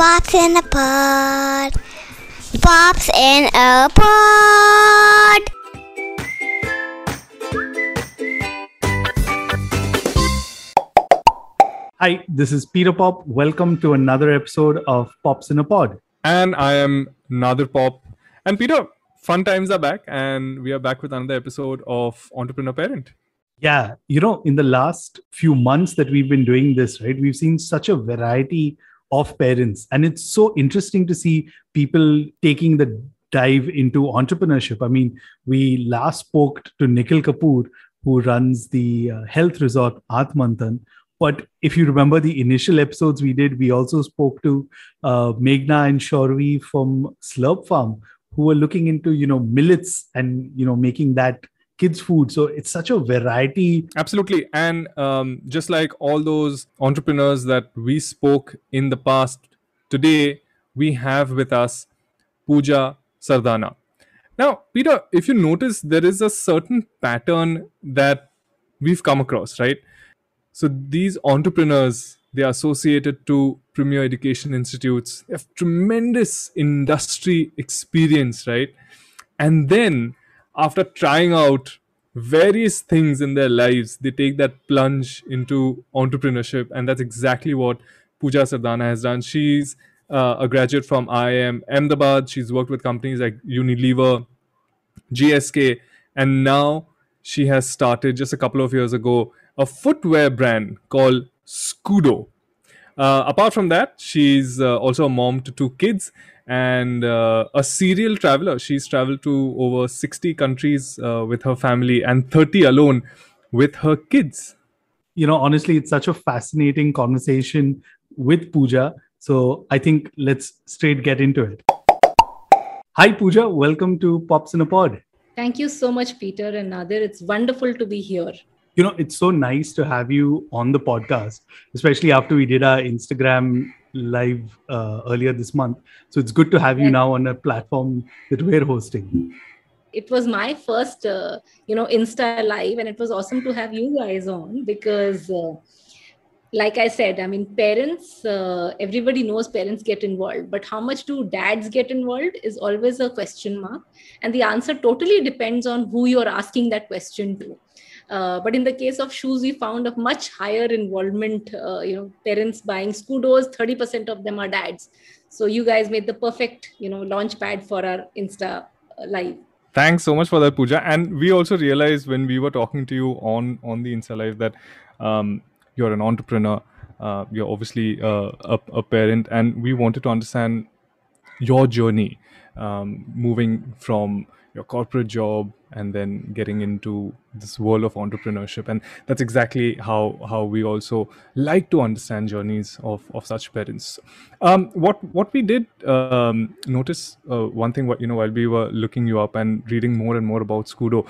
Pops in a pod. Pops in a pod. Hi, this is Peter Pop. Welcome to another episode of Pops in a Pod. And I am Nadir Pop. And Peter, fun times are back, and we are back with another episode of Entrepreneur Parent. Yeah, you know, in the last few months that we've been doing this, right, we've seen such a variety of parents. And it's so interesting to see people taking the dive into entrepreneurship. I mean, we last spoke to Nikhil Kapoor, who runs the uh, health resort Atmantan. But if you remember the initial episodes we did, we also spoke to uh, Meghna and Shorvi from Slurrp Farm, who were looking into you know millets and you know making that kids food. So it's such a variety. Absolutely. And um, just like all those entrepreneurs that we spoke in the past today we have with us pooja sardana. Now peter if you notice there is a certain pattern that we've come across right? So these entrepreneurs they are associated to premier education institutes. They have tremendous industry experience right? And then after trying out various things in their lives they take that plunge into entrepreneurship and that's exactly what pooja sardana has done she's uh, a graduate from iim ahmedabad she's worked with companies like unilever gsk and now she has started just a couple of years ago a footwear brand called Scudo. Uh, apart from that, she's uh, also a mom to two kids and uh, a serial traveler. She's traveled to over 60 countries uh, with her family and 30 alone with her kids. You know, honestly, it's such a fascinating conversation with Pooja. So I think let's straight get into it. Hi, Pooja. Welcome to Pops in a Pod. Thank you so much, Peter and Nadir. It's wonderful to be here you know it's so nice to have you on the podcast especially after we did our instagram live uh, earlier this month. So it's good to have you now on a platform that we're hosting. It was my first uh, you know insta live and it was awesome to have you guys on because uh, like i said i mean parents uh, everybody knows parents get involved but how much do dads get involved is always a question mark. And the answer totally depends on who you're asking that question to uh, but in the case of shoes, we found a much higher involvement. Uh, you know, parents buying Scudos, 30% of them are dads. So you guys made the perfect, you know, launch pad for our Insta uh, live. Thanks so much for that, Pooja. And we also realized when we were talking to you on on the Insta live that um, you're an entrepreneur. Uh, you're obviously uh, a, a parent, and we wanted to understand your journey um, moving from your corporate job and then getting into this world of entrepreneurship. And that's exactly how how we also like to understand journeys of of such parents. Um, what what we did um, notice uh, one thing what you know while we were looking you up and reading more and more about scudo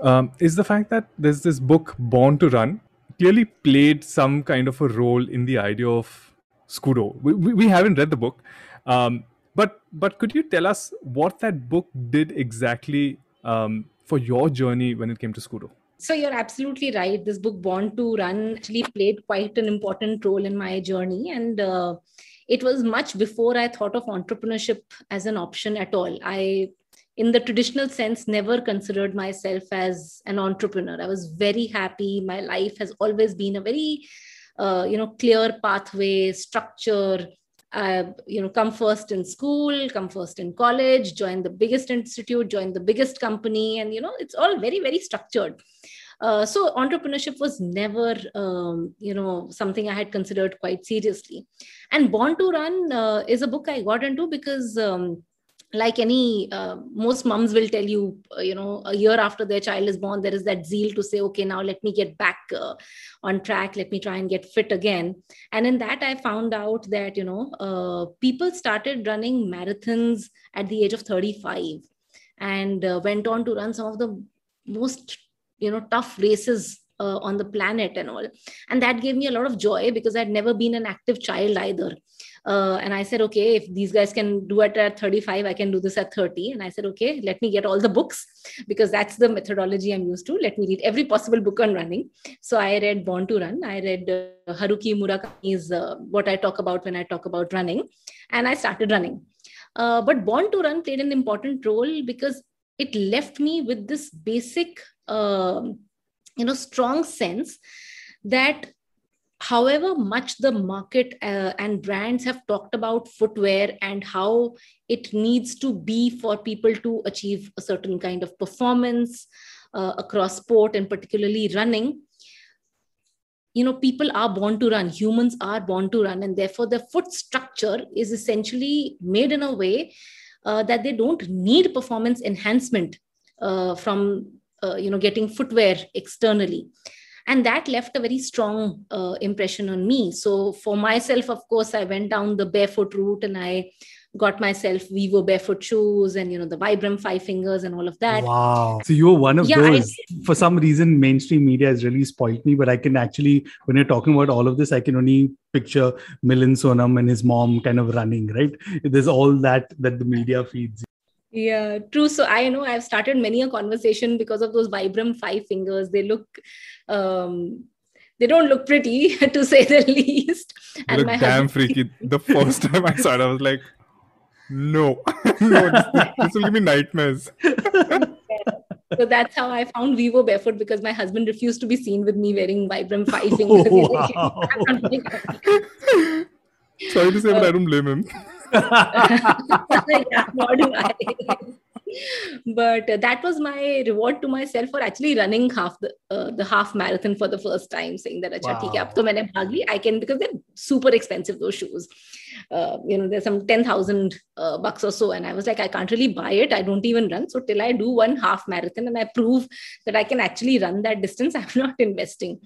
um, is the fact that there's this book born to run clearly played some kind of a role in the idea of scudo we, we, we haven't read the book. Um, but but could you tell us what that book did exactly um, for your journey when it came to Scudo? So you're absolutely right. This book, Born to Run, actually played quite an important role in my journey, and uh, it was much before I thought of entrepreneurship as an option at all. I in the traditional sense never considered myself as an entrepreneur i was very happy my life has always been a very uh, you know clear pathway structure uh, you know come first in school come first in college join the biggest institute join the biggest company and you know it's all very very structured. Uh, so entrepreneurship was never um, you know something i had considered quite seriously. And born to run uh, is a book i got into because um, like any uh, most moms will tell you uh, you know a year after their child is born there is that zeal to say okay now let me get back uh, on track. Let me try and get fit again. And in that i found out that you know uh, people started running marathons at the age of 35 and uh, went on to run some of the most you know tough races on the planet and all. And that gave me a lot of joy because i'd never been an active child either uh, and I said, okay, if these guys can do it at 35, I can do this at 30. And I said, okay, let me get all the books because that's the methodology I'm used to. Let me read every possible book on running. So I read Born to Run. I read uh, Haruki Murakami's uh, What I Talk About When I Talk About Running. And I started running. Uh, but Born to Run played an important role because it left me with this basic, um, you know, strong sense that however much the market uh, and brands have talked about footwear and how it needs to be for people to achieve a certain kind of performance uh, across sport and particularly running you know people are born to run humans are born to run and therefore the foot structure is essentially made in a way uh, that they don't need performance enhancement uh, from uh, you know getting footwear externally and that left a very strong uh, impression on me. So for myself of course i went down the barefoot route and i got myself vivo barefoot shoes and you know the vibram five fingers and all of that. Wow. So you were one of Yeah, those. for some reason mainstream media has really spoiled me but i can actually when you're talking about all of this i can only picture milind soman and his mom kind of running right? There's all that that the media feeds Yeah, true. So I know I've started many a conversation because of those Vibram five fingers. They look, um, they don't look pretty to say the least. You look damn husband- freaky. The first time I saw it, I was like, no, no, this, this will give me nightmares. So that's how I found Vivo barefoot because my husband refused to be seen with me wearing Vibram five fingers. Like, Wow. "I'm not doing that." Sorry to say, but I don't blame him. Yeah, nor do I. but uh, that was my reward to myself for actually running half the uh, the half marathon for the first time, saying that "Acha, hai, ab to maine bhag li, I can because they're super expensive those shoes. Uh, you know, there's some ten thousand uh, bucks or so, and I was like, I can't really buy it. I don't even run. So till I do one half marathon and I prove that I can actually run that distance, I'm not investing.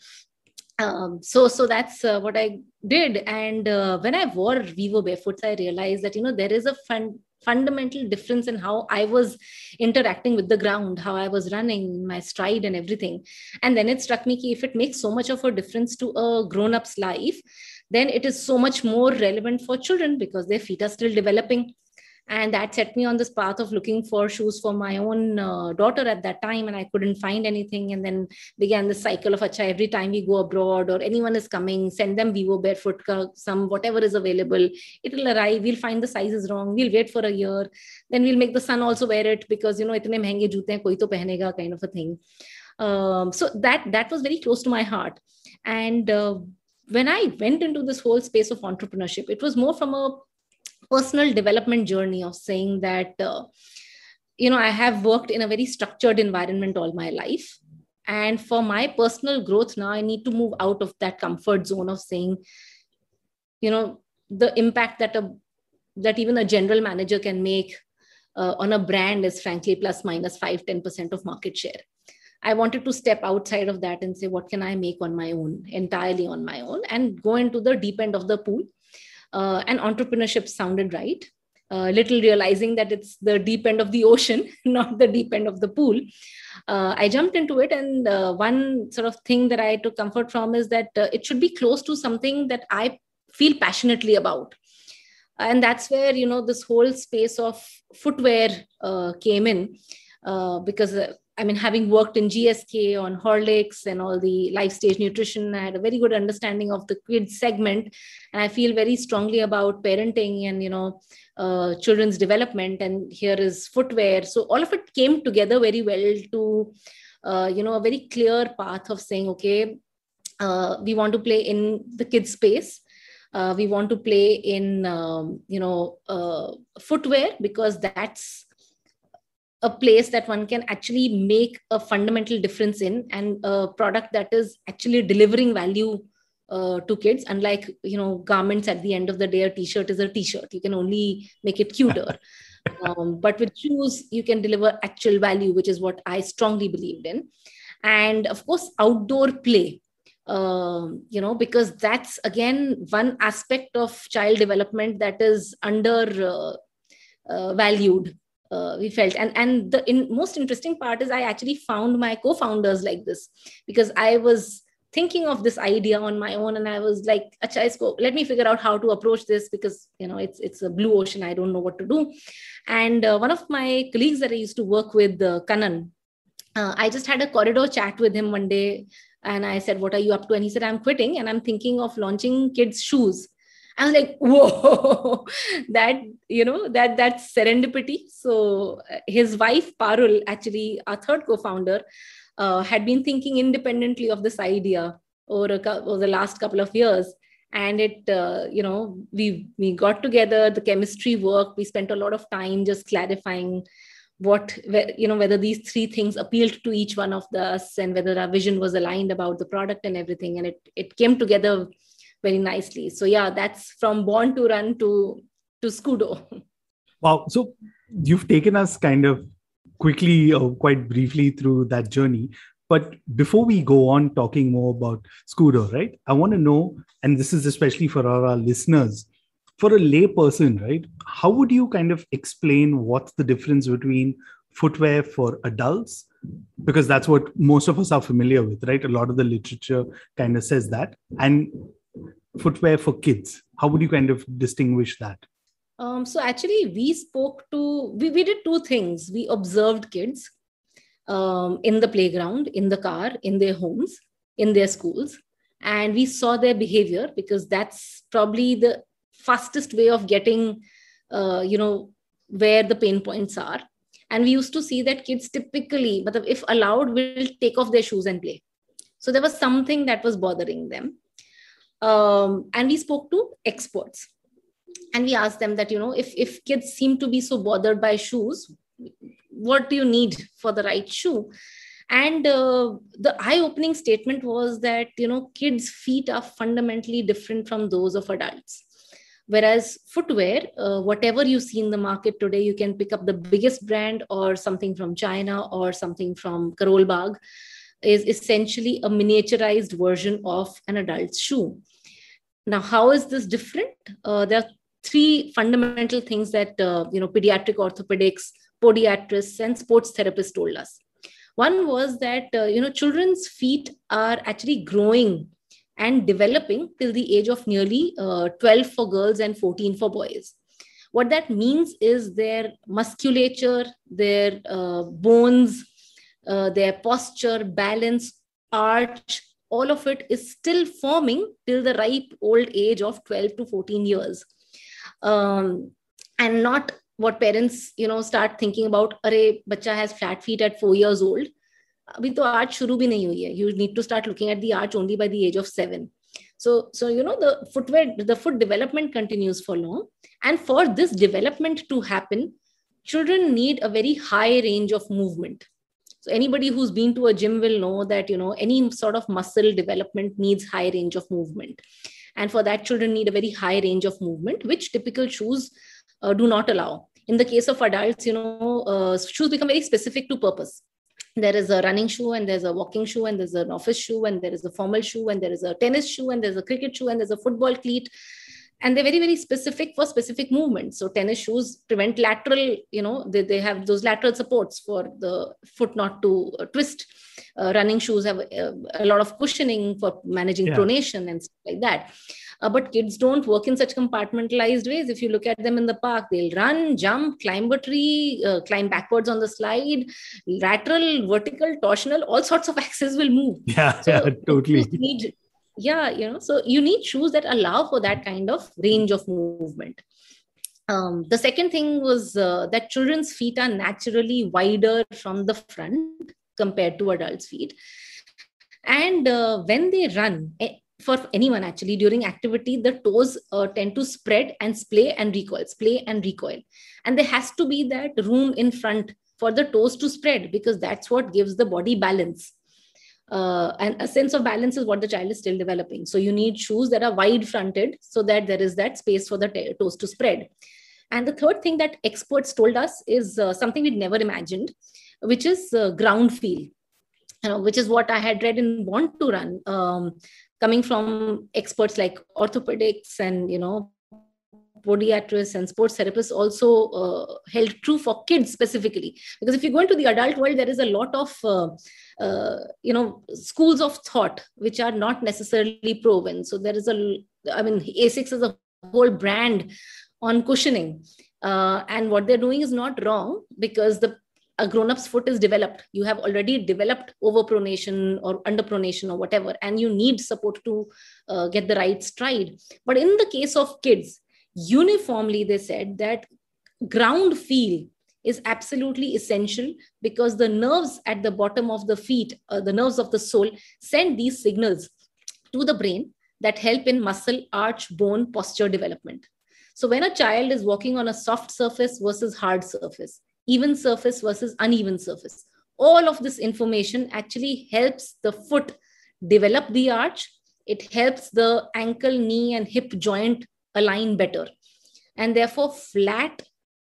Um, so so that's uh, what I did. And uh, when I wore Vivo barefoots, I realized that you know there is a fun fundamental difference in how I was interacting with the ground, how I was running, my stride, and everything. And then it struck me if it makes so much of a difference to a grown up's life, then it is so much more relevant for children because their feet are still developing and that set me on this path of looking for shoes for my own uh, daughter at that time and i couldn't find anything. And then began the cycle of acha every time we go abroad or anyone is coming send them vivo barefoot some whatever is available. It'll arrive. We'll find the size is wrong. We'll wait for a year. Then we'll make the son also wear it because you know itne mehenge joote hain koi to pehenega kind of a thing. Um, so that that was very close to my heart. And uh, when i went into this whole space of entrepreneurship it was more from a personal development journey of saying that uh, you know i have worked in a very structured environment all my life. And for my personal growth now i need to move out of that comfort zone of saying you know the impact that a that even a general manager can make uh, on a brand is frankly plus minus 5 10% of market share. I wanted to step outside of that and say what can i make on my own entirely on my own and go into the deep end of the pool uh, and entrepreneurship sounded right uh, little realizing that it's the deep end of the ocean not the deep end of the pool. Uh, i jumped into it and uh, one sort of thing that i took comfort from is that uh, it should be close to something that i feel passionately about. And that's where you know this whole space of footwear uh, came in uh, because uh, i mean having worked in gsk on horlicks and all the life stage nutrition i had a very good understanding of the kids segment. And i feel very strongly about parenting and you know uh, children's development. And here is footwear. So all of it came together very well to uh, you know a very clear path of saying okay uh, we want to play in the kids space. Uh, we want to play in um, you know uh, footwear because that's a place that one can actually make a fundamental difference in and a product that is actually delivering value uh, to kids. Unlike you know garments at the end of the day a t-shirt is a t-shirt. You can only make it cuter. Um, but with shoes you can deliver actual value which is what i strongly believed in. And of course outdoor play um, you know because that's again one aspect of child development that is under uh, uh, valued uh, we felt. And and the in, most interesting part is i actually found my co-founders like this because i was thinking of this idea on my own and i was like let me figure out how to approach this because you know it's it's a blue ocean. I don't know what to do. And uh, one of my colleagues that i used to work with uh, kanan uh, i just had a corridor chat with him one day and i said what are you up to? And he said i'm quitting and i'm thinking of launching kids shoes I was like, whoa, that, you know, that that's serendipity. So his wife, Parul, actually, our third co-founder, uh, had been thinking independently of this idea over, a, over the last couple of years. And it, uh, you know, we we got together, the chemistry work. We spent a lot of time just clarifying what you know whether these three things appealed to each one of us and whether our vision was aligned about the product and everything and it it came together very nicely. So yeah, that's from born to run to to Scudo. Wow. So you've taken us kind of quickly or quite briefly through that journey. But before we go on talking more about Scudo, right? I want to know, and this is especially for our, our listeners, for a lay person, right? How would you kind of explain what's the difference between footwear for adults because that's what most of us are familiar with right a lot of the literature kind of says that and footwear for kids? How would you kind of distinguish that? Um, so actually we spoke to we, we did two things. We observed kids um, in the playground in the car in their homes in their schools and we saw their behavior because that's probably the fastest way of getting uh, you know where the pain points are. And we used to see that kids typically but if allowed will take off their shoes and play. So there was something that was bothering them um, and we spoke to experts. And we asked them that you know if if kids seem to be so bothered by shoes what do you need for the right shoe? And uh, the eye opening statement was that you know kids feet are fundamentally different from those of adults. Whereas footwear uh, whatever you see in the market today you can pick up the biggest brand or something from china or something from karol bagh is essentially a miniaturized version of an adult's shoe now, how is this different? Uh, there are three fundamental things that uh, you know pediatric orthopedics, podiatrists, and sports therapists told us. One was that uh, you know children's feet are actually growing and developing till the age of nearly uh, 12 for girls and 14 for boys. What that means is their musculature, their uh, bones, uh, their posture, balance, arch, all of it is still forming till the ripe old age of 12 to 14 years um, and not what parents you know start thinking about अरे बच्चा has flat feet at 4 years old अभी तो arch शुरू भी नहीं हुई है you need to start looking at the arch only by the age of 7 so so you know the footwear the foot development continues for long and for this development to happen children need a very high range of movement so anybody who's been to a gym will know that you know any sort of muscle development needs high range of movement. And for that children need a very high range of movement which typical shoes uh, do not allow. In the case of adults you know uh, shoes become very specific to purpose. There is a running shoe and there's a walking shoe and there's an office shoe and there is a formal shoe and there is a tennis shoe and there's a cricket shoe and there's a football cleat and they're very very specific for specific movements. So tennis shoes prevent lateral you know they, they have those lateral supports for the foot not to uh, twist. Uh, running shoes have a, uh, a, lot of cushioning for managing yeah. pronation and stuff like that. Uh, but kids don't work in such compartmentalized ways. If you look at them in the park they'll run jump climb a tree uh, climb backwards on the slide. Lateral vertical torsional all sorts of axes will move. Yeah, so yeah totally. need yeah you know so you need shoes that allow for that kind of range of movement. Um, the second thing was uh, that children's feet are naturally wider from the front compared to adults feet. And uh, when they run eh, for anyone actually during activity the toes uh, tend to spread and splay and recoil splay and recoil. And there has to be that room in front for the toes to spread because that's what gives the body balance uh, and a sense of balance is what the child is still developing. So you need shoes that are wide fronted so that there is that space for the toes to spread. And the third thing that experts told us is uh, something we'd never imagined, which is uh, ground feel, which is what I had read in Born to Run, um, coming from experts like orthopedics and you know podiatrists and sports therapists also uh, held true for kids specifically. Because if you go into the adult world there is a lot of uh, uh, you know schools of thought which are not necessarily proven. So there is a i mean asics is a whole brand on cushioning. Uh, and what they're doing is not wrong because the a grown-up's foot is developed. You have already developed overpronation or underpronation or whatever and you need support to uh, get the right stride. But in the case of kids uniformly they said that ground feel is absolutely essential because the nerves at the bottom of the feet uh, the nerves of the sole send these signals to the brain that help in muscle arch bone posture development so when a child is walking on a soft surface versus hard surface even surface versus uneven surface. All of this information actually helps the foot develop the arch. It helps the ankle, knee, and hip joint align better. And therefore, flat,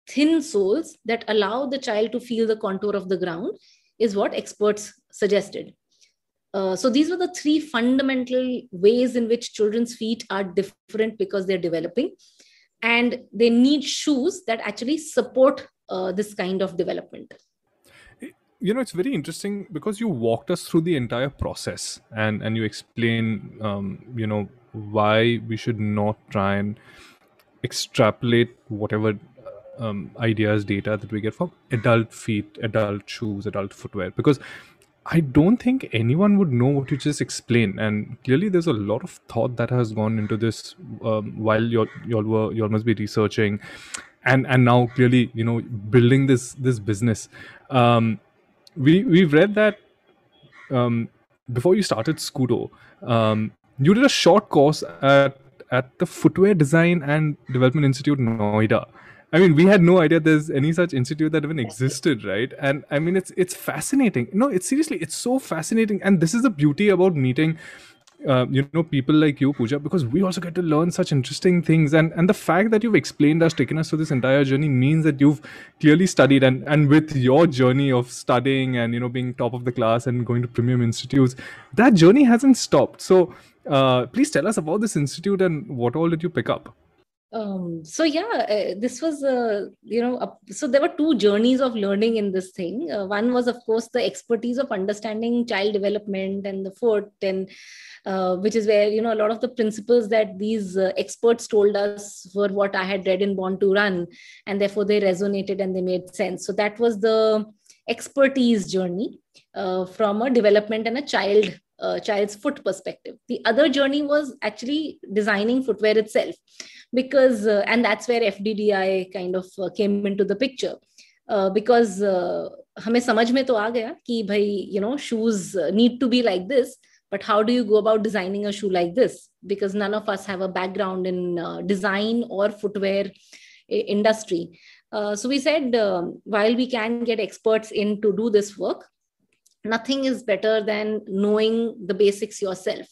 thin soles that allow the child to feel the contour of the ground is what experts suggested. Uh, so these were the three fundamental ways in which children's feet are different because they're developing and they need shoes that actually support uh, this kind of development you know it's very interesting because you walked us through the entire process and and you explain um, you know why we should not try and extrapolate whatever um, ideas data that we get from adult feet adult shoes adult footwear. Because I don't think anyone would know what you just explained, and clearly there's a lot of thought that has gone into this um, while you you were you must be researching, and and now clearly you know building this this business. Um, we we've read that um, before you started scudo um, you did a short course at at the footwear design and development institute noida I mean, we had no idea there's any such institute that even existed, right? And I mean, it's it's fascinating. No, it's seriously, it's so fascinating. And this is the beauty about meeting uh, you know people like you Pooja because we also get to learn such interesting things and and the fact that you've explained us taken us through this entire journey means that you've clearly studied and and with your journey of studying and you know being top of the class and going to premium institutes that journey hasn't stopped so uh, please tell us about this institute and what all did you pick up? Um, so yeah uh, this was uh, you know uh, so there were two journeys of learning in this thing. Uh, one was of course the expertise of understanding child development and the foot and uh, which is where you know a lot of the principles that these uh, experts told us were what i had read in born to run and therefore they resonated and they made sense. So that was the expertise journey from a development and a child uh, child's foot perspective. The other journey was actually designing footwear itself because uh, and that's where fddi kind of uh, came into the picture uh, because uh, हमें समझ में तो आ गया कि भाई you know shoes need to be like this but how do you go about designing a shoe like this because none of us have a background in uh, design or footwear industry uh, so we said um, while we can get experts in to do this work nothing is better than knowing the basics yourself.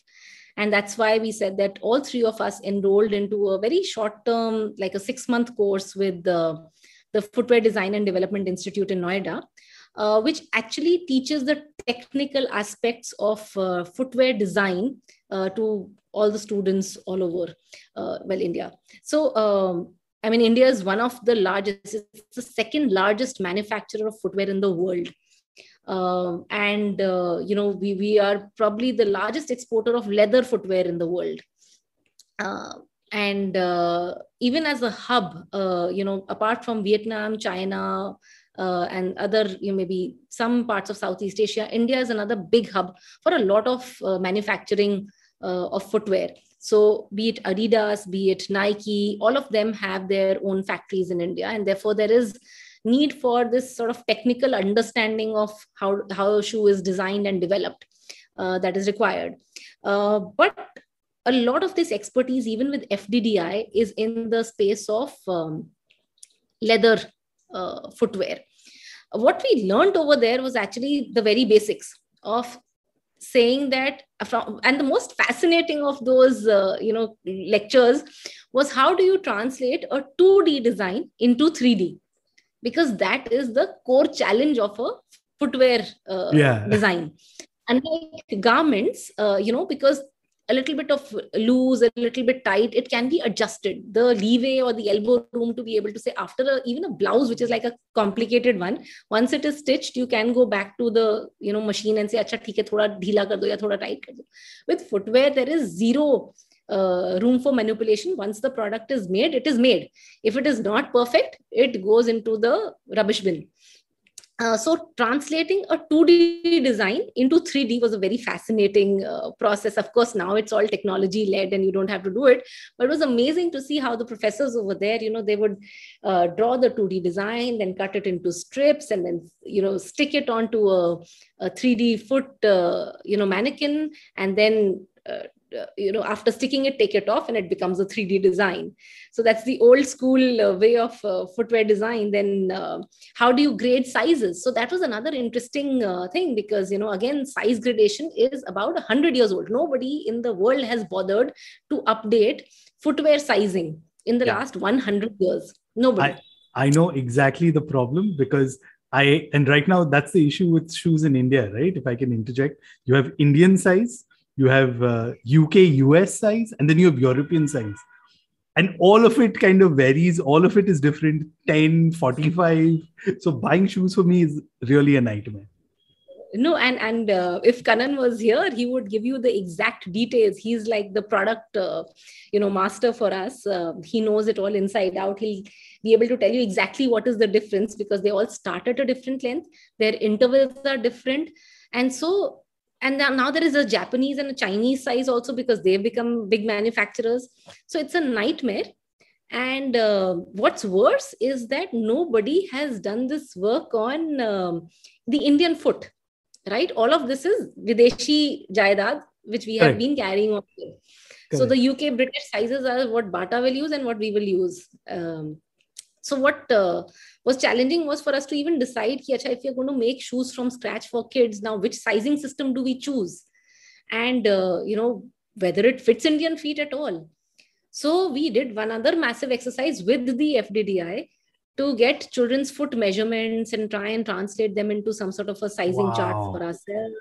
And that's why we said that all three of us enrolled into a very short term like a six month course with the, the footwear design and development institute in noida uh, which actually teaches the technical aspects of uh, footwear design uh, to all the students all over uh, well india. So um, i mean india is one of the largest it's the second largest manufacturer of footwear in the world um, and uh, you know we, we are probably the largest exporter of leather footwear in the world. Uh, and uh, even as a hub uh, you know apart from vietnam china uh, and other you know, maybe some parts of southeast asia india is another big hub for a lot of uh, manufacturing of footwear. So be it adidas be it nike all of them have their own factories in india. And therefore there is need for this sort of technical understanding of how, how a shoe is designed and developed uh, that is required. Uh, but a lot of this expertise, even with FDDI, is in the space of um, leather uh, footwear. What we learned over there was actually the very basics of saying that and the most fascinating of those uh, you know lectures was how do you translate a 2d design into 3d because that is the core challenge of a footwear uh, yeah. design unlike garments uh, you know because a little bit of loose, a little bit tight, it can be adjusted. The leeway or the elbow room to be able to say after a, even a blouse, which is like a complicated one, once it is stitched, you can go back to the you know machine and say, "Acha, theek hai, thoda dheela kar do ya thoda tight kar do." With footwear, there is zero uh, room for manipulation. Once the product is made, it is made. If it is not perfect, it goes into the rubbish bin. Uh, so translating a 2D design into 3D was a very fascinating uh, process. Of course, now it's all technology led and you don't have to do it. But it was amazing to see how the professors over there, you know, they would uh, draw the 2D design, then cut it into strips, and then you know stick it onto a, a 3D foot, uh, you know, mannequin, and then uh, you know after sticking it take it off and it becomes a 3d design. So that's the old school uh, way of uh, footwear design. Then uh, how do you grade sizes? So that was another interesting uh, thing because you know again size gradation is about 100 years old. Nobody in the world has bothered to update footwear sizing in the Yeah. last 100 years. Nobody. I know exactly the problem because I and right now that's the issue with shoes in India, right? If I can interject, you have Indian size, you have uh, UK US size, and then you have European size. And all of it kind of varies. All of it is different 10, 45. So buying shoes for me is really a nightmare. no and and uh, if kanan was here he would give you the exact details he's like the product uh, you know master for us uh, he knows it all inside out he'll be able to tell you exactly what is the difference because they all start at a different length their intervals are different and so and now there is a japanese and a chinese size also because they've become big manufacturers so it's a nightmare and uh, what's worse is that nobody has done this work on um, the indian foot right? All of this is Videshi Jaidad, which we have Correct. been carrying on. So the UK British sizes are what Bata will use and what we will use. Um, so what uh, was challenging was for us to even decide ki, acha, if you're going to make shoes from scratch for kids, now which sizing system do we choose? And, uh, you know, whether it fits Indian feet at all. So we did one other massive exercise with the FDDI to get children's foot measurements and try and translate them into some sort of a sizing chart for ourselves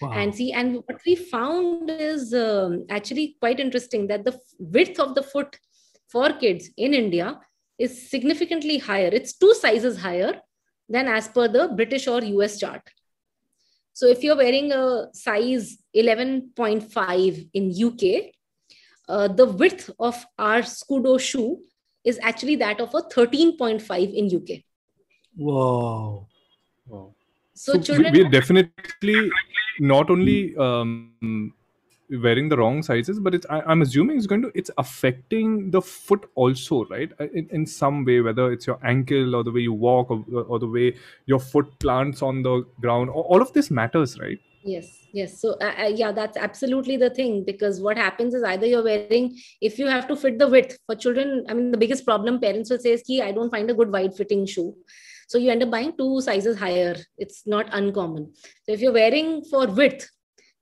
Wow. and see and what we found is um, actually quite interesting that the width of the foot for kids in india is significantly higher it's two sizes higher than as per the british or us chart so if you're wearing a size 11.5 in uk uh, the width of our scudo shoe is actually that of a 13.5 in uk Whoa. Wow. so, So, we- children we're definitely not only um, wearing the wrong sizes, but it's I, I'm assuming it's going to it's affecting the foot also, right? In, in some way, whether it's your ankle or the way you walk or, or the way your foot plants on the ground, all all of this matters, right? Yes, yes. So, uh, uh, yeah, that's absolutely the thing because what happens is either you're wearing, if you have to fit the width for children, I mean, the biggest problem parents will say is, Ki, I don't find a good wide fitting shoe. So, you end up buying two sizes higher. It's not uncommon. So, if you're wearing for width,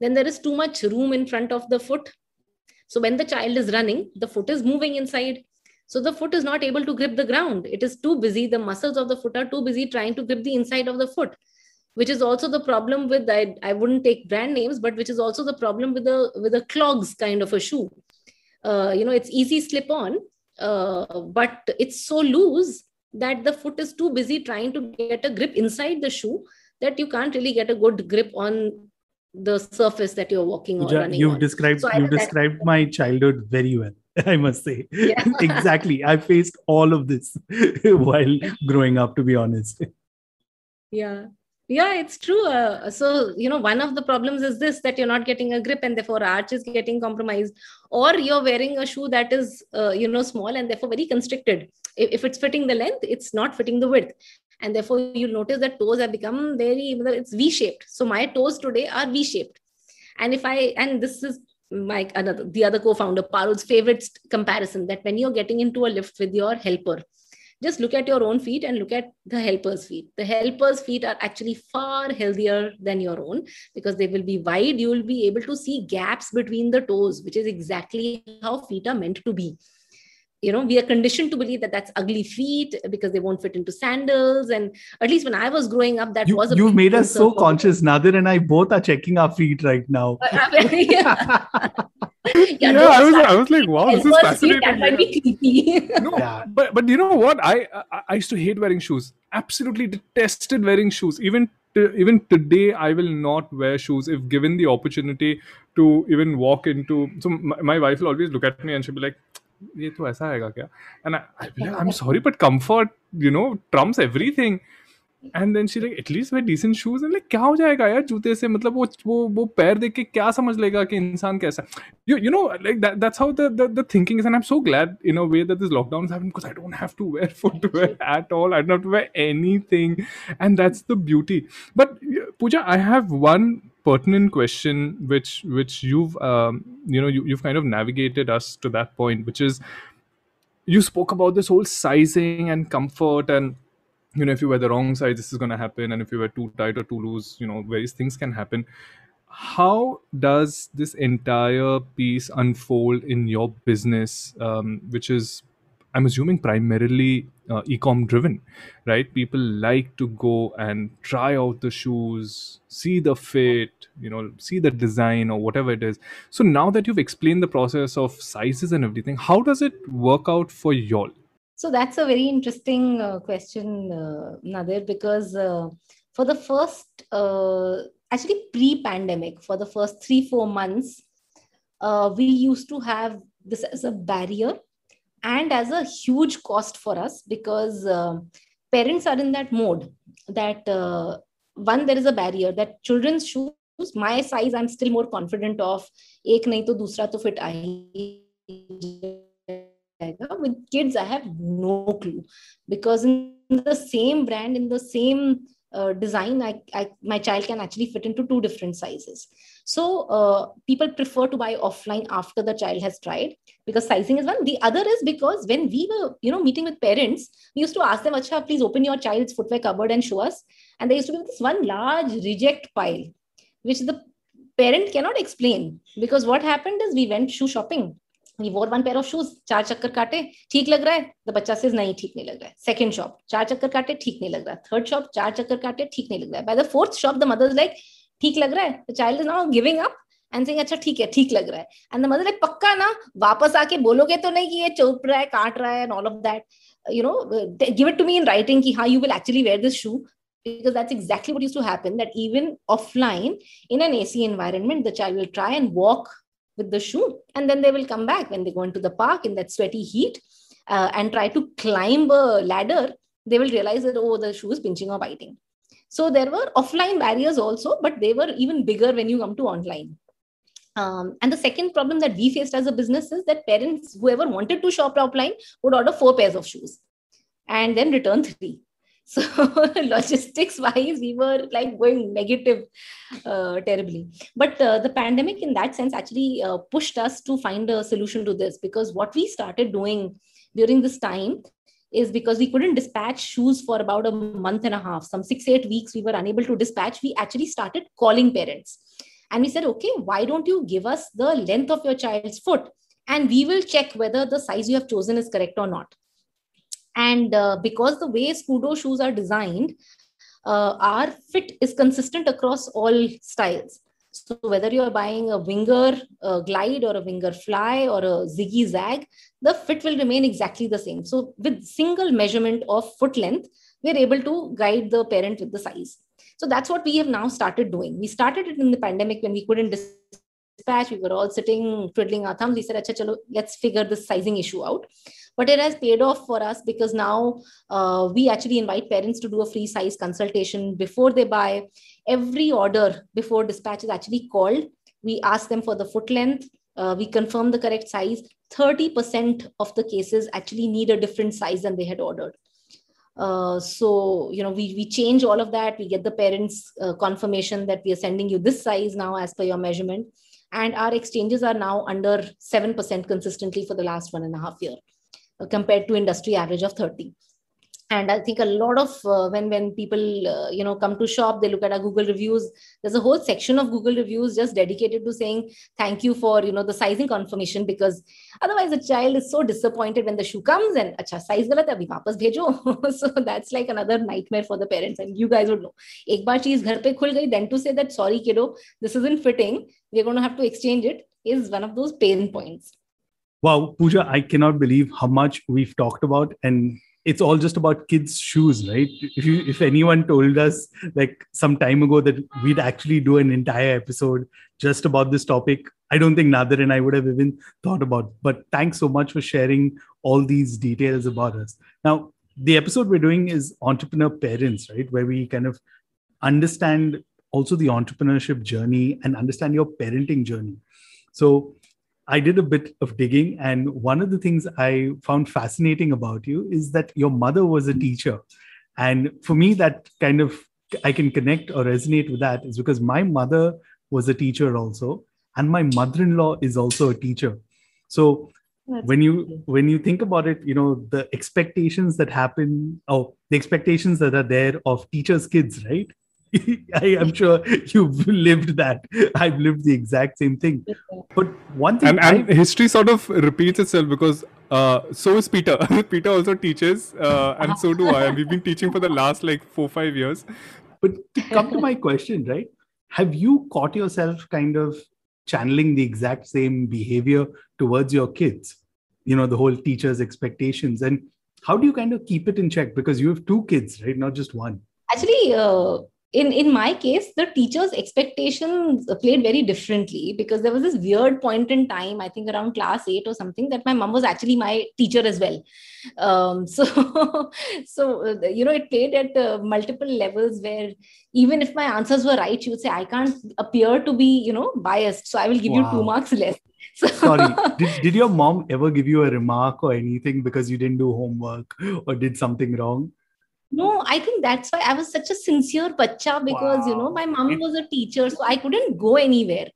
then there is too much room in front of the foot. So, when the child is running, the foot is moving inside. So, the foot is not able to grip the ground. It is too busy. The muscles of the foot are too busy trying to grip the inside of the foot which is also the problem with I, I wouldn't take brand names but which is also the problem with the with the clogs kind of a shoe uh, you know it's easy slip on uh, but it's so loose that the foot is too busy trying to get a grip inside the shoe that you can't really get a good grip on the surface that you're walking or running you've on. described So you that- described my childhood very well. I must say, Yeah. exactly. I faced all of this while growing up. To be honest, yeah yeah it's true uh, so you know one of the problems is this that you're not getting a grip and therefore arch is getting compromised or you're wearing a shoe that is uh, you know small and therefore very constricted if, if it's fitting the length it's not fitting the width and therefore you'll notice that toes have become very it's v-shaped so my toes today are v-shaped and if i and this is my another the other co-founder parul's favorite comparison that when you're getting into a lift with your helper just look at your own feet and look at the helper's feet. The helper's feet are actually far healthier than your own because they will be wide. You will be able to see gaps between the toes, which is exactly how feet are meant to be. You know, we are conditioned to believe that that's ugly feet because they won't fit into sandals. And at least when I was growing up, that you, was a you've made us so conscious. Nadir and I both are checking our feet right now. Uh, uh, yeah. yeah, don't I was, I was like, wow, this is Elbows feet, fascinating. That might be creepy. no, Yeah. but but you know what? I, I I used to hate wearing shoes. Absolutely detested wearing shoes. Even to, even today, I will not wear shoes if given the opportunity to even walk into. So my, my wife will always look at me and she'll be like, "ये तो ऐसा आएगा क्या?" I'll be like, "I'm sorry, but comfort, you know, trumps everything." And then she like at least wear decent shoes and like क्या हो जाएगा यार जूते से? मतलब वो वो वो पैर देख के क्या समझ लेगा कि इंसान कैसा you you know like that's how the the thinking is and I am so glad in a way that this lockdown is happening because I don't have to wear footwear at all I don't have to wear anything and that's the beauty but Pooja I have one pertinent question which which you've um, you know you, you've kind of navigated us to that point which is you spoke about this whole sizing and comfort and you know if you wear the wrong size this is going to happen and if you wear too tight or too loose you know various things can happen. How does this entire piece unfold in your business um, which is i'm assuming primarily uh, e-com driven right? People like to go and try out the shoes see the fit you know see the design or whatever it is. So now that you've explained the process of sizes and everything how does it work out for y'all? So that's a very interesting uh, question, uh, Nadir, because uh, for the first, uh, actually pre-pandemic, for the first three four months, uh, we used to have this as a barrier and as a huge cost for us because uh, parents are in that mode that uh, one there is a barrier that children's shoes my size i'm still more confident of ek nahi to dusra to fit with kids i have no clue because in the same brand in the same uh, design I, I my child can actually fit into two different sizes. So uh, people prefer to buy offline after the child has tried because sizing is one. The other is because when we were you know meeting with parents we used to ask them Acha, please open your child's footwear cupboard and show us. And there used to be this one large reject pile which the parent cannot explain because what happened is we went shoe shopping we wore one pair of shoes, चार चक्कर काटे, ठीक लग रहा है? The बच्चा से नहीं, ठीक नहीं लग रहा है. सेकंड शॉप चार चक्कर काटे, ठीक नहीं लग रहा है. थर्ड शॉप चार चक्कर काटे, ठीक नहीं लग रहा है. By the fourth shop the mother like ठीक लग रहा है? The child is now giving up and saying अच्छा ठीक है, ठीक लग रहा है. एंड द मदर लाइक पक्का ना? वापस आके बोलोगे तो नहीं कि ये चौप रहा है, काट रहा है and all of that you know give it to me in writing ki how you will actually wear this shoe. Because that's exactly what used to happen, that even offline, in an ac environment, the child will try and walk with the shoe and then they will come back when they go into the park in that sweaty heat uh, and try to climb a ladder. They will realize that oh the shoe is pinching or biting. So there were offline barriers also but they were even bigger when you come to online. Um, and the second problem that we faced as a business is that parents whoever wanted to shop offline would order four pairs of shoes and then return three so logistics wise we were like going negative uh, terribly. But uh, the pandemic in that sense actually uh, pushed us to find a solution to this because what we started doing during this time is because we couldn't dispatch shoes for about a month and a half. Some 6 8 weeks we were unable to dispatch. We actually started calling parents. And we said okay why don't you give us the length of your child's foot and we will check whether the size you have chosen is correct or not and uh, because the way Scudo shoes are designed, uh, our fit is consistent across all styles. So whether you're buying a winger glide or a winger fly or a ziggy zag, the fit will remain exactly the same. So with single measurement of foot length, we're able to guide the parent with the size. So that's what we have now started doing. We started it in the pandemic when we couldn't dispatch. We were all sitting twiddling our thumbs. We said, Acha, chalo, let's figure this sizing issue out but it has paid off for us because now uh, we actually invite parents to do a free size consultation before they buy. Every order before dispatch is actually called. We ask them for the foot length. Uh, we confirm the correct size. 30% of the cases actually need a different size than they had ordered. Uh, so you know we we change all of that. We get the parents uh, confirmation that we are sending you this size now as per your measurement. And our exchanges are now under 7% consistently for the last one and a half year compared to industry average of 30 and i think a lot of uh, when when people uh, you know come to shop they look at our google reviews. There's a whole section of google reviews just dedicated to saying thank you for you know the sizing confirmation because otherwise a child is so disappointed when the shoe comes and acha size galat hai wapas bhejo. So that's like another nightmare for the parents and you guys would know. Ek baar cheez ghar pe khul gayi then to say that sorry kiddo this isn't fitting. We're going to have to exchange it is one of those pain points wow pooja i cannot believe how much we've talked about and it's all just about kids shoes right? If you if anyone told us like some time ago that we'd actually do an entire episode just about this topic i don't think nadir and i would have even thought about but thanks so much for sharing all these details about us. Now the episode we're doing is entrepreneur parents right? Where we kind of understand also the entrepreneurship journey and understand your parenting journey. So I did a bit of digging, and one of the things I found fascinating about you is that your mother was a teacher. And for me, that kind of I can connect or resonate with that is because my mother was a teacher also, and my mother-in-law is also a teacher. So That's when you when you think about it, you know the expectations that happen, oh, the expectations that are there of teachers' kids, right? I am sure you've lived that. I've lived the exact same thing. But one thing, and, and history sort of repeats itself because uh, so is Peter. Peter also teaches, uh, and so do I. And we've been teaching for the last like four five years. But to come to my question, right? Have you caught yourself kind of channeling the exact same behavior towards your kids? You know, the whole teacher's expectations, and how do you kind of keep it in check? Because you have two kids, right? Not just one. Actually, uh, in in my case the teachers expectations played very differently because there was this weird point in time i think around class 8 or something that my mom was actually my teacher as well um, so so uh, you know it played at uh, multiple levels where even if my answers were right she would say i can't appear to be you know biased so i will give wow. you two marks less so, Sorry, did, did your mom ever give you a remark or anything because you didn't do homework or did something wrong? no i think that's why i was such a sincere bacha because wow. you know my mom was a teacher so i couldn't go anywhere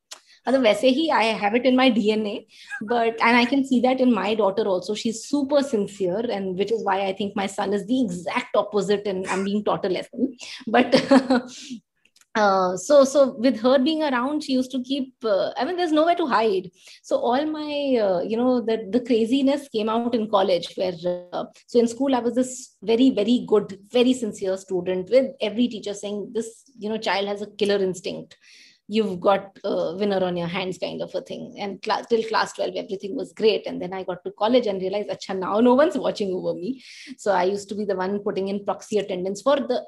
वैसे ही I have it in my DNA, but and I can see that in my daughter also. She's super sincere, and which is why I think my son is the exact opposite, and I'm being taught a lesson. But uh, so so with her being around she used to keep uh, i mean there's nowhere to hide. So all my uh, you know the, the craziness came out in college where uh, so in school i was this very very good very sincere student with every teacher saying this you know child has a killer instinct. You've got a winner on your hands kind of a thing. And cl- till class 12 everything was great. And then i got to college and realized Acha, now no one's watching over me. So i used to be the one putting in proxy attendance for the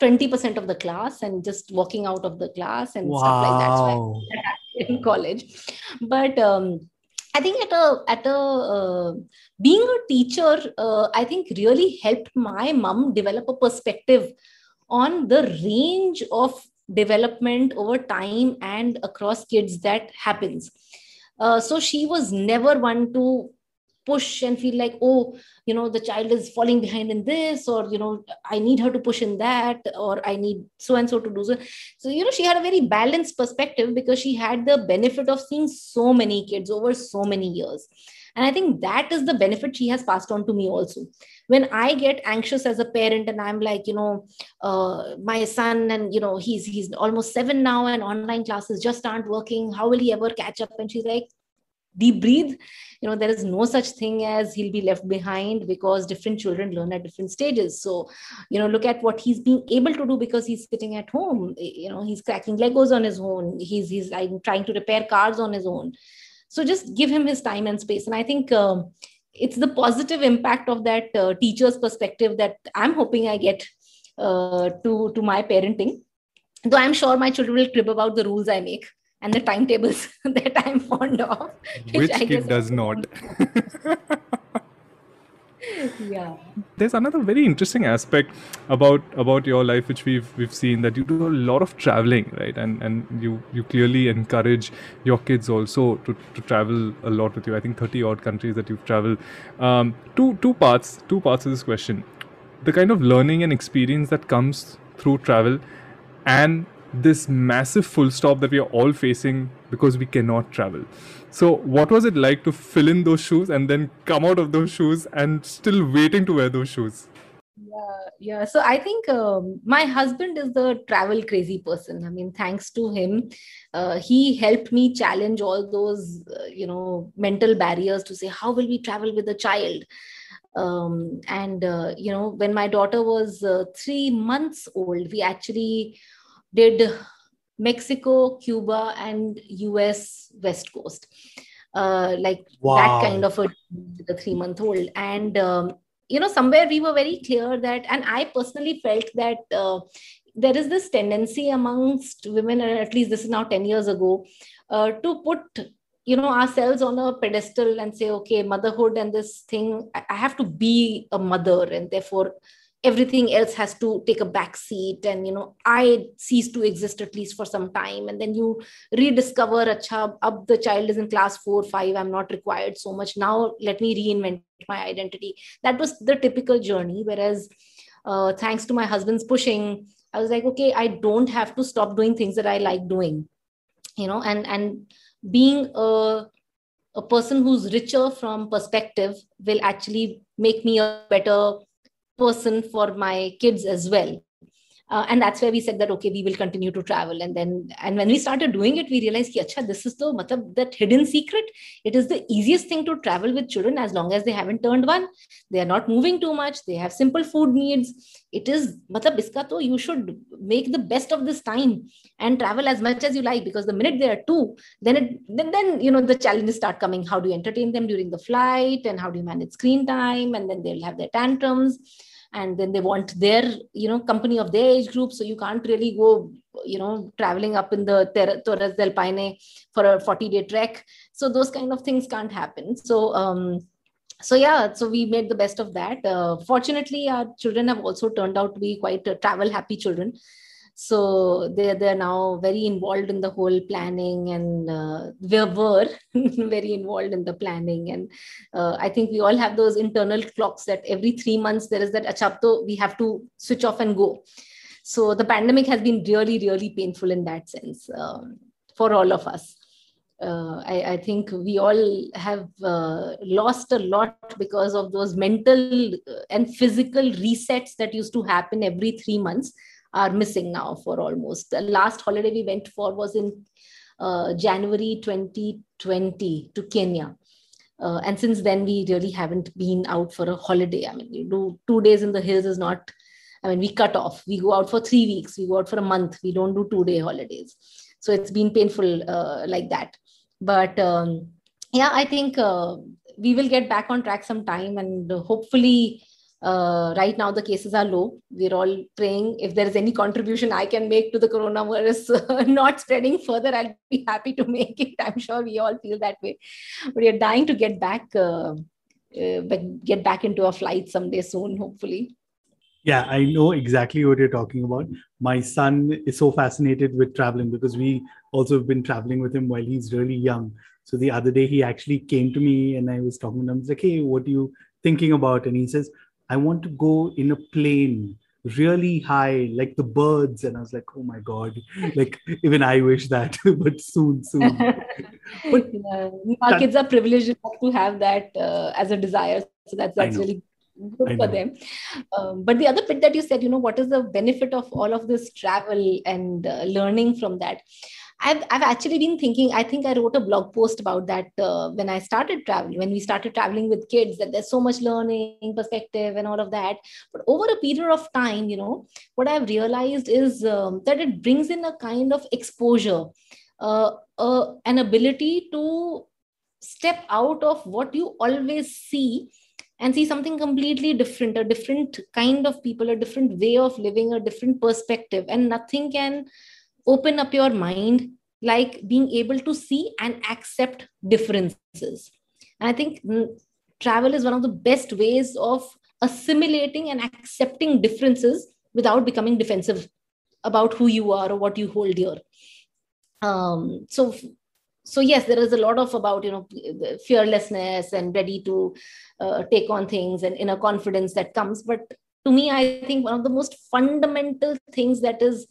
20% of the class and just walking out of the class and wow. stuff like that. So I in college. But um, I think at a at a uh, being a teacher, uh, I think really helped my mom develop a perspective on the range of development over time and across kids that happens. Uh, so she was never one to push and feel like oh you know the child is falling behind in this or you know i need her to push in that or i need so and so to do so. So you know she had a very balanced perspective because she had the benefit of seeing so many kids over so many years. And i think that is the benefit she has passed on to me also. When i get anxious as a parent and i'm like you know uh, my son and you know he's he's almost 7 now and online classes just aren't working how will he ever catch up? And she's like deep breathe. You know there is no such thing as he'll be left behind because different children learn at different stages. So you know look at what he's being able to do because he's sitting at home. You know he's cracking legos on his own. He's he's like trying to repair cars on his own. So just give him his time and space. And i think um, it's the positive impact of that uh, teacher's perspective that i'm hoping i get uh, to to my parenting. Though i'm sure my children will crib about the rules i make and the timetables that I'm fond of. Which, which kid does not? yeah. There's another very interesting aspect about about your life which we've we've seen that you do a lot of traveling, right? And and you you clearly encourage your kids also to, to travel a lot with you. I think 30 odd countries that you've traveled. Um, two two parts two parts of this question. The kind of learning and experience that comes through travel and this massive full stop that we are all facing because we cannot travel. So, what was it like to fill in those shoes and then come out of those shoes and still waiting to wear those shoes? Yeah, yeah. So I think um, my husband is the travel crazy person. I mean, thanks to him, uh, he helped me challenge all those, uh, you know, mental barriers to say, how will we travel with a child? Um, and uh, you know, when my daughter was uh, three months old, we actually did Mexico, Cuba, and US West Coast. Uh, like Wow. that kind of a the three month old. And, um, you know, somewhere we were very clear that, and I personally felt that uh, there is this tendency amongst women, and at least this is now 10 years ago, uh, to put you know ourselves on a pedestal and say okay motherhood and this thing i I have to be a mother and therefore everything else has to take a back seat and you know i cease to exist at least for some time. And then you rediscover acha up the child is in class 4 5 i'm not required so much. Now let me reinvent my identity. That was the typical journey. Whereas uh, thanks to my husband's pushing i was like okay i don't have to stop doing things that i like doing you know? And and being a a person who's richer from perspective will actually make me a better person for my kids as well uh, and that's where we said that okay we will continue to travel. And then and when we started doing it we realized ki, Acha, this is the matlab, that hidden secret. It is the easiest thing to travel with children as long as they haven't turned one. They are not moving too much. They have simple food needs. It is matlab, iska to you should make the best of this time and travel as much as you like because the minute they are two then it then, then you know the challenges start coming. How do you entertain them during the flight and how do you manage screen time? And then they'll have their tantrums and then they want their you know company of their age group. So you can't really go you know traveling up in the Ter- torres del paine for a 40 day trek. So those kind of things can't happen. So um so yeah so we made the best of that. Uh, fortunately our children have also turned out to be quite uh, travel happy children so they they're now very involved in the whole planning and uh, we were very involved in the planning. And uh, i think we all have those internal clocks that every 3 months there is that achapto we have to switch off and go. So the pandemic has been really really painful in that sense um, for all of us. Uh, I, I, think we all have uh, lost a lot because of those mental and physical resets that used to happen every three months are missing now for almost the last holiday we went for was in uh, January 2020 to Kenya. Uh, and since then, we really haven't been out for a holiday. I mean, you do two days in the hills is not, I mean, we cut off. We go out for three weeks, we go out for a month. We don't do two day holidays. So it's been painful uh, like that. But um, yeah, I think uh, we will get back on track sometime and hopefully uh, right now the cases are low. We're all praying. If there is any contribution i can make to the coronavirus uh, not spreading further i'll be happy to make it. I'm sure we all feel that way. But we're dying to get back uh, get back into a flight someday soon hopefully. Yeah i know exactly what you're talking about. My son is so fascinated with traveling because we also have been traveling with him while he's really young. So the other day he actually came to me and i was talking to him. I was like hey what are you thinking about? And he says I want to go in a plane really high, like the birds. And I was like, oh my God, like even I wish that, but soon, soon. but yeah. our that, kids are privileged enough to have that uh, as a desire. So that's, that's really good for them. Um, but the other bit that you said, you know, what is the benefit of all of this travel and uh, learning from that? I've, I've actually been thinking, I think I wrote a blog post about that uh, when I started traveling, when we started traveling with kids, that there's so much learning, perspective, and all of that. But over a period of time, you know, what I've realized is um, that it brings in a kind of exposure, uh, uh, an ability to step out of what you always see and see something completely different, a different kind of people, a different way of living, a different perspective. And nothing can open up your mind like being able to see and accept differences. And i think travel is one of the best ways of assimilating and accepting differences without becoming defensive about who you are or what you hold dear. Um, so so yes there is a lot of about you know fearlessness and ready to uh, take on things and inner confidence that comes. But to me i think one of the most fundamental things that is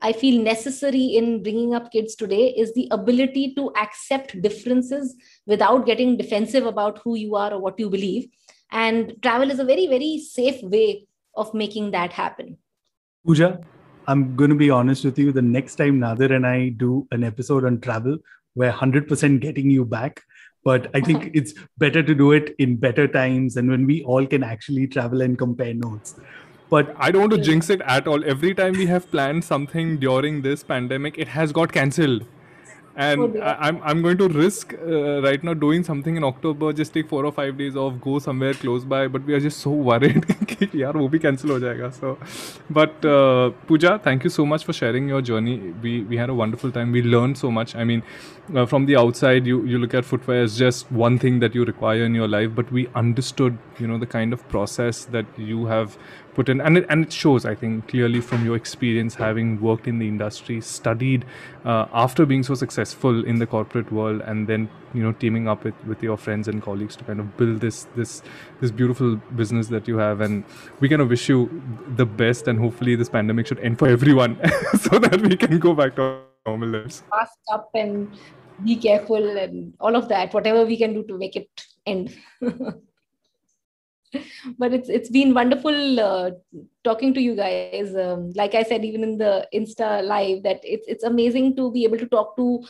I feel necessary in bringing up kids today is the ability to accept differences without getting defensive about who you are or what you believe. And travel is a very, very safe way of making that happen. Pooja, I'm going to be honest with you. The next time Nadir and I do an episode on travel, we're 100% getting you back. But I think it's better to do it in better times and when we all can actually travel and compare notes but I don't want to jinx it at all. Every time we have planned something during this pandemic, it has got cancelled. And Oh dear. I, I'm I'm going to risk uh, right now doing something in October. Just take four or five days off, go somewhere close by. But we are just so worried कि यार वो भी cancel हो जाएगा. So, but uh, Pooja, thank you so much for sharing your journey. We we had a wonderful time. We learned so much. I mean, uh, from the outside, you you look at footwear as just one thing that you require in your life, but we understood, you know, the kind of process that you have put in, and it, and it shows. I think clearly from your experience, having worked in the industry, studied uh, after being so successful in the corporate world, and then you know teaming up with with your friends and colleagues to kind of build this this this beautiful business that you have, and we kind of wish you the best, and hopefully this pandemic should end for everyone, so that we can go back to normal lives. mask up and be careful and all of that whatever we can do to make it end but it's it's been wonderful uh, talking to you guys. Um, like i said even in the insta live that it's it's amazing to be able to talk to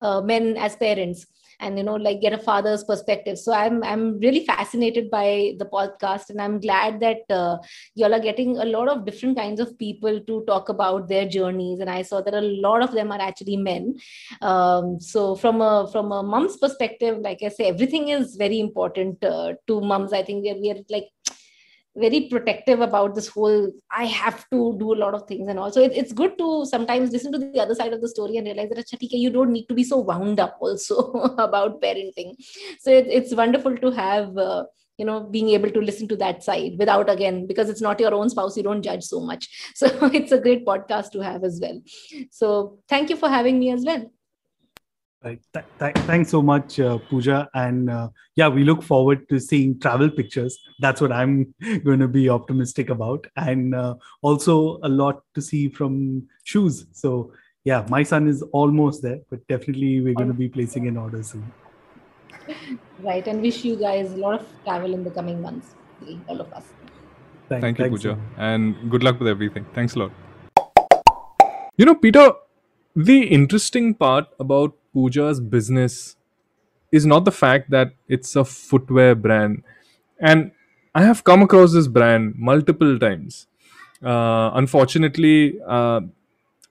uh, men as parents and you know like get a father's perspective. So i'm i'm really fascinated by the podcast and i'm glad that uh, y'all are getting a lot of different kinds of people to talk about their journeys and i saw that a lot of them are actually men. Um, so from a from a mom's perspective like i say everything is very important uh, to moms i think we're, we're like very protective about this whole i have to do a lot of things and also it, it's good to sometimes listen to the other side of the story and realize that "Acha, theek hai, you don't need to be so wound up also about parenting. So it, it's wonderful to have uh, you know being able to listen to that side without again because it's not your own spouse you don't judge so much. So it's a great podcast to have as well. So thank you for having me as well Right. Th- th- thanks so much, uh, Pooja. And uh, yeah, we look forward to seeing travel pictures. That's what I'm going to be optimistic about. And uh, also a lot to see from shoes. So yeah, my son is almost there, but definitely we're going to be placing an order soon. right and wish you guys a lot of travel in the coming months all of us Thank, Thank you, thanks Pooja, much. and good luck with everything. Thanks a lot. You know, Peter, the interesting part about Pooja's business is not the fact that it's a footwear brand. And I have come across this brand multiple times. Uh, unfortunately, uh,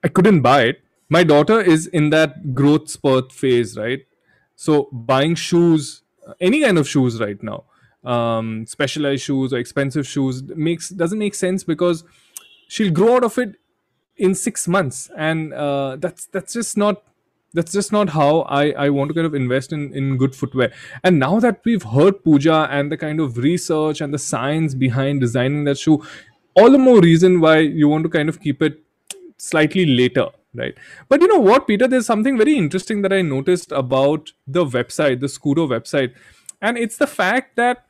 I couldn't buy it. My daughter is in that growth spurt phase, right? So buying shoes, any kind of shoes right now, um, specialized shoes or expensive shoes makes doesn't make sense because she'll grow out of it in six months, and uh, that's that's just not that's just not how I, I want to kind of invest in, in good footwear. And now that we've heard Pooja and the kind of research and the science behind designing that shoe, all the more reason why you want to kind of keep it slightly later right? But you know what peter? There's something very interesting that i noticed about the website the scudo website. And it's the fact that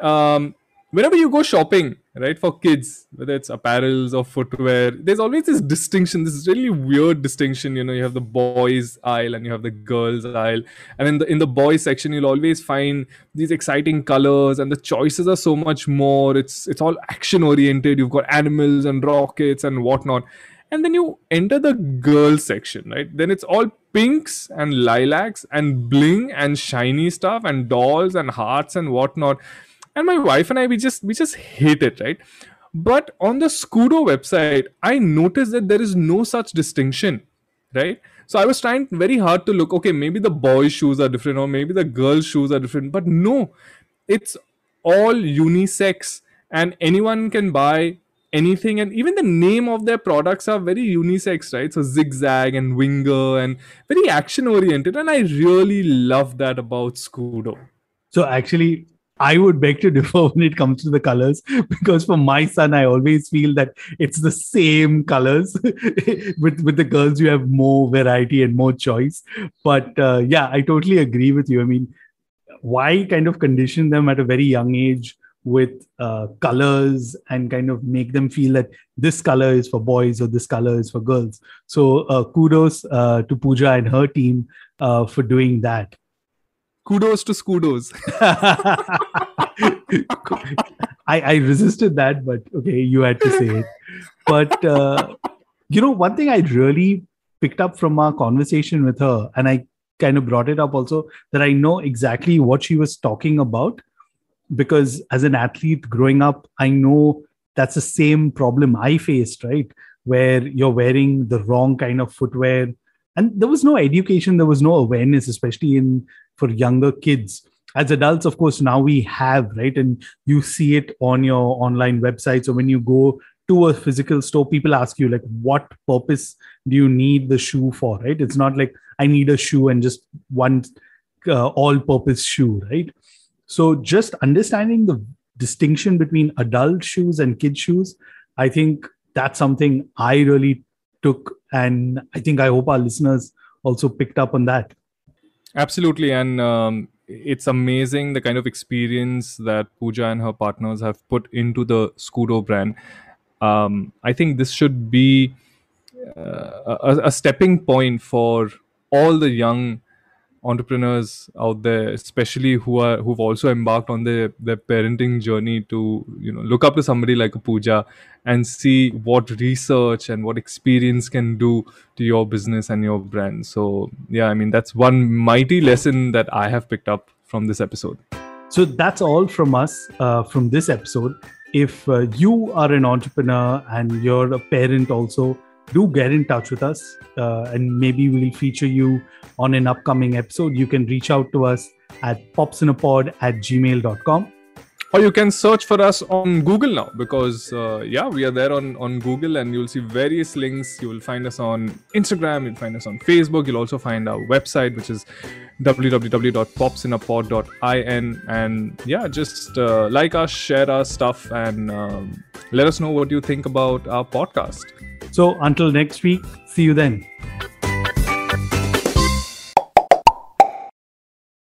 um, whenever you go shopping right? For kids whether it's apparels or footwear there's always this distinction this really weird distinction you know you have the boys aisle and you have the girls aisle. And in the in the boys section you'll always find these exciting colors and the choices are so much more. It's it's all action oriented you've got animals and rockets and whatnot. And then you enter the girls section right? Then it's all pinks and lilacs and bling and shiny stuff and dolls and hearts and whatnot and my wife and i we just we just hate it right? But on the scudo website i noticed that there is no such distinction right? So i was trying very hard to look okay maybe the boys shoes are different or maybe the girls shoes are different but no it's all unisex and anyone can buy anything and even the name of their products are very unisex right? So zigzag and winger and very action oriented and i really love that about scudo So actually, I would beg to differ when it comes to the colors because for my son, I always feel that it's the same colors. with with the girls, you have more variety and more choice. But uh, yeah, I totally agree with you. I mean, why kind of condition them at a very young age with uh, colors and kind of make them feel that this color is for boys or this color is for girls? So uh, kudos uh, to Pooja and her team uh, for doing that. Kudos to scudos I, I resisted that, but okay, you had to say it. But uh, you know, one thing I really picked up from our conversation with her, and I kind of brought it up also, that I know exactly what she was talking about because as an athlete growing up, I know that's the same problem i faced right where you're wearing the wrong kind of footwear and there was no education there was no awareness especially in for younger kids. As adults of course now we have right? And you see it on your online website so when you go to a physical store people ask you like what purpose do you need the shoe for right? It's not like i need a shoe and just one uh, all purpose shoe right? So just understanding the distinction between adult shoes and kid shoes i think that's something i really took and i think i hope our listeners also picked up on that absolutely and um, it's amazing the kind of experience that Pooja and her partners have put into the Scudo brand. Um, I think this should be uh, a, a, stepping point for all the young entrepreneurs out there, especially who are who've also embarked on their their parenting journey to you know look up to somebody like a Pooja and see what research and what experience can do to your business and your brand. So yeah, I mean that's one mighty lesson that I have picked up from this episode. So that's all from us uh, from this episode. If uh, you are an entrepreneur and you're a parent also, do get in touch with us uh, and maybe we'll feature you on an upcoming episode. You can reach out to us at popsinapod at gmail.com or you can search for us on google now because uh, yeah we are there on on google and you'll see various links. You will find us on instagram you'll find us on facebook you'll also find our website which is www.popsinapod.in and yeah just uh, like us share our stuff and um, let us know what you think about our podcast so until next week, see you then.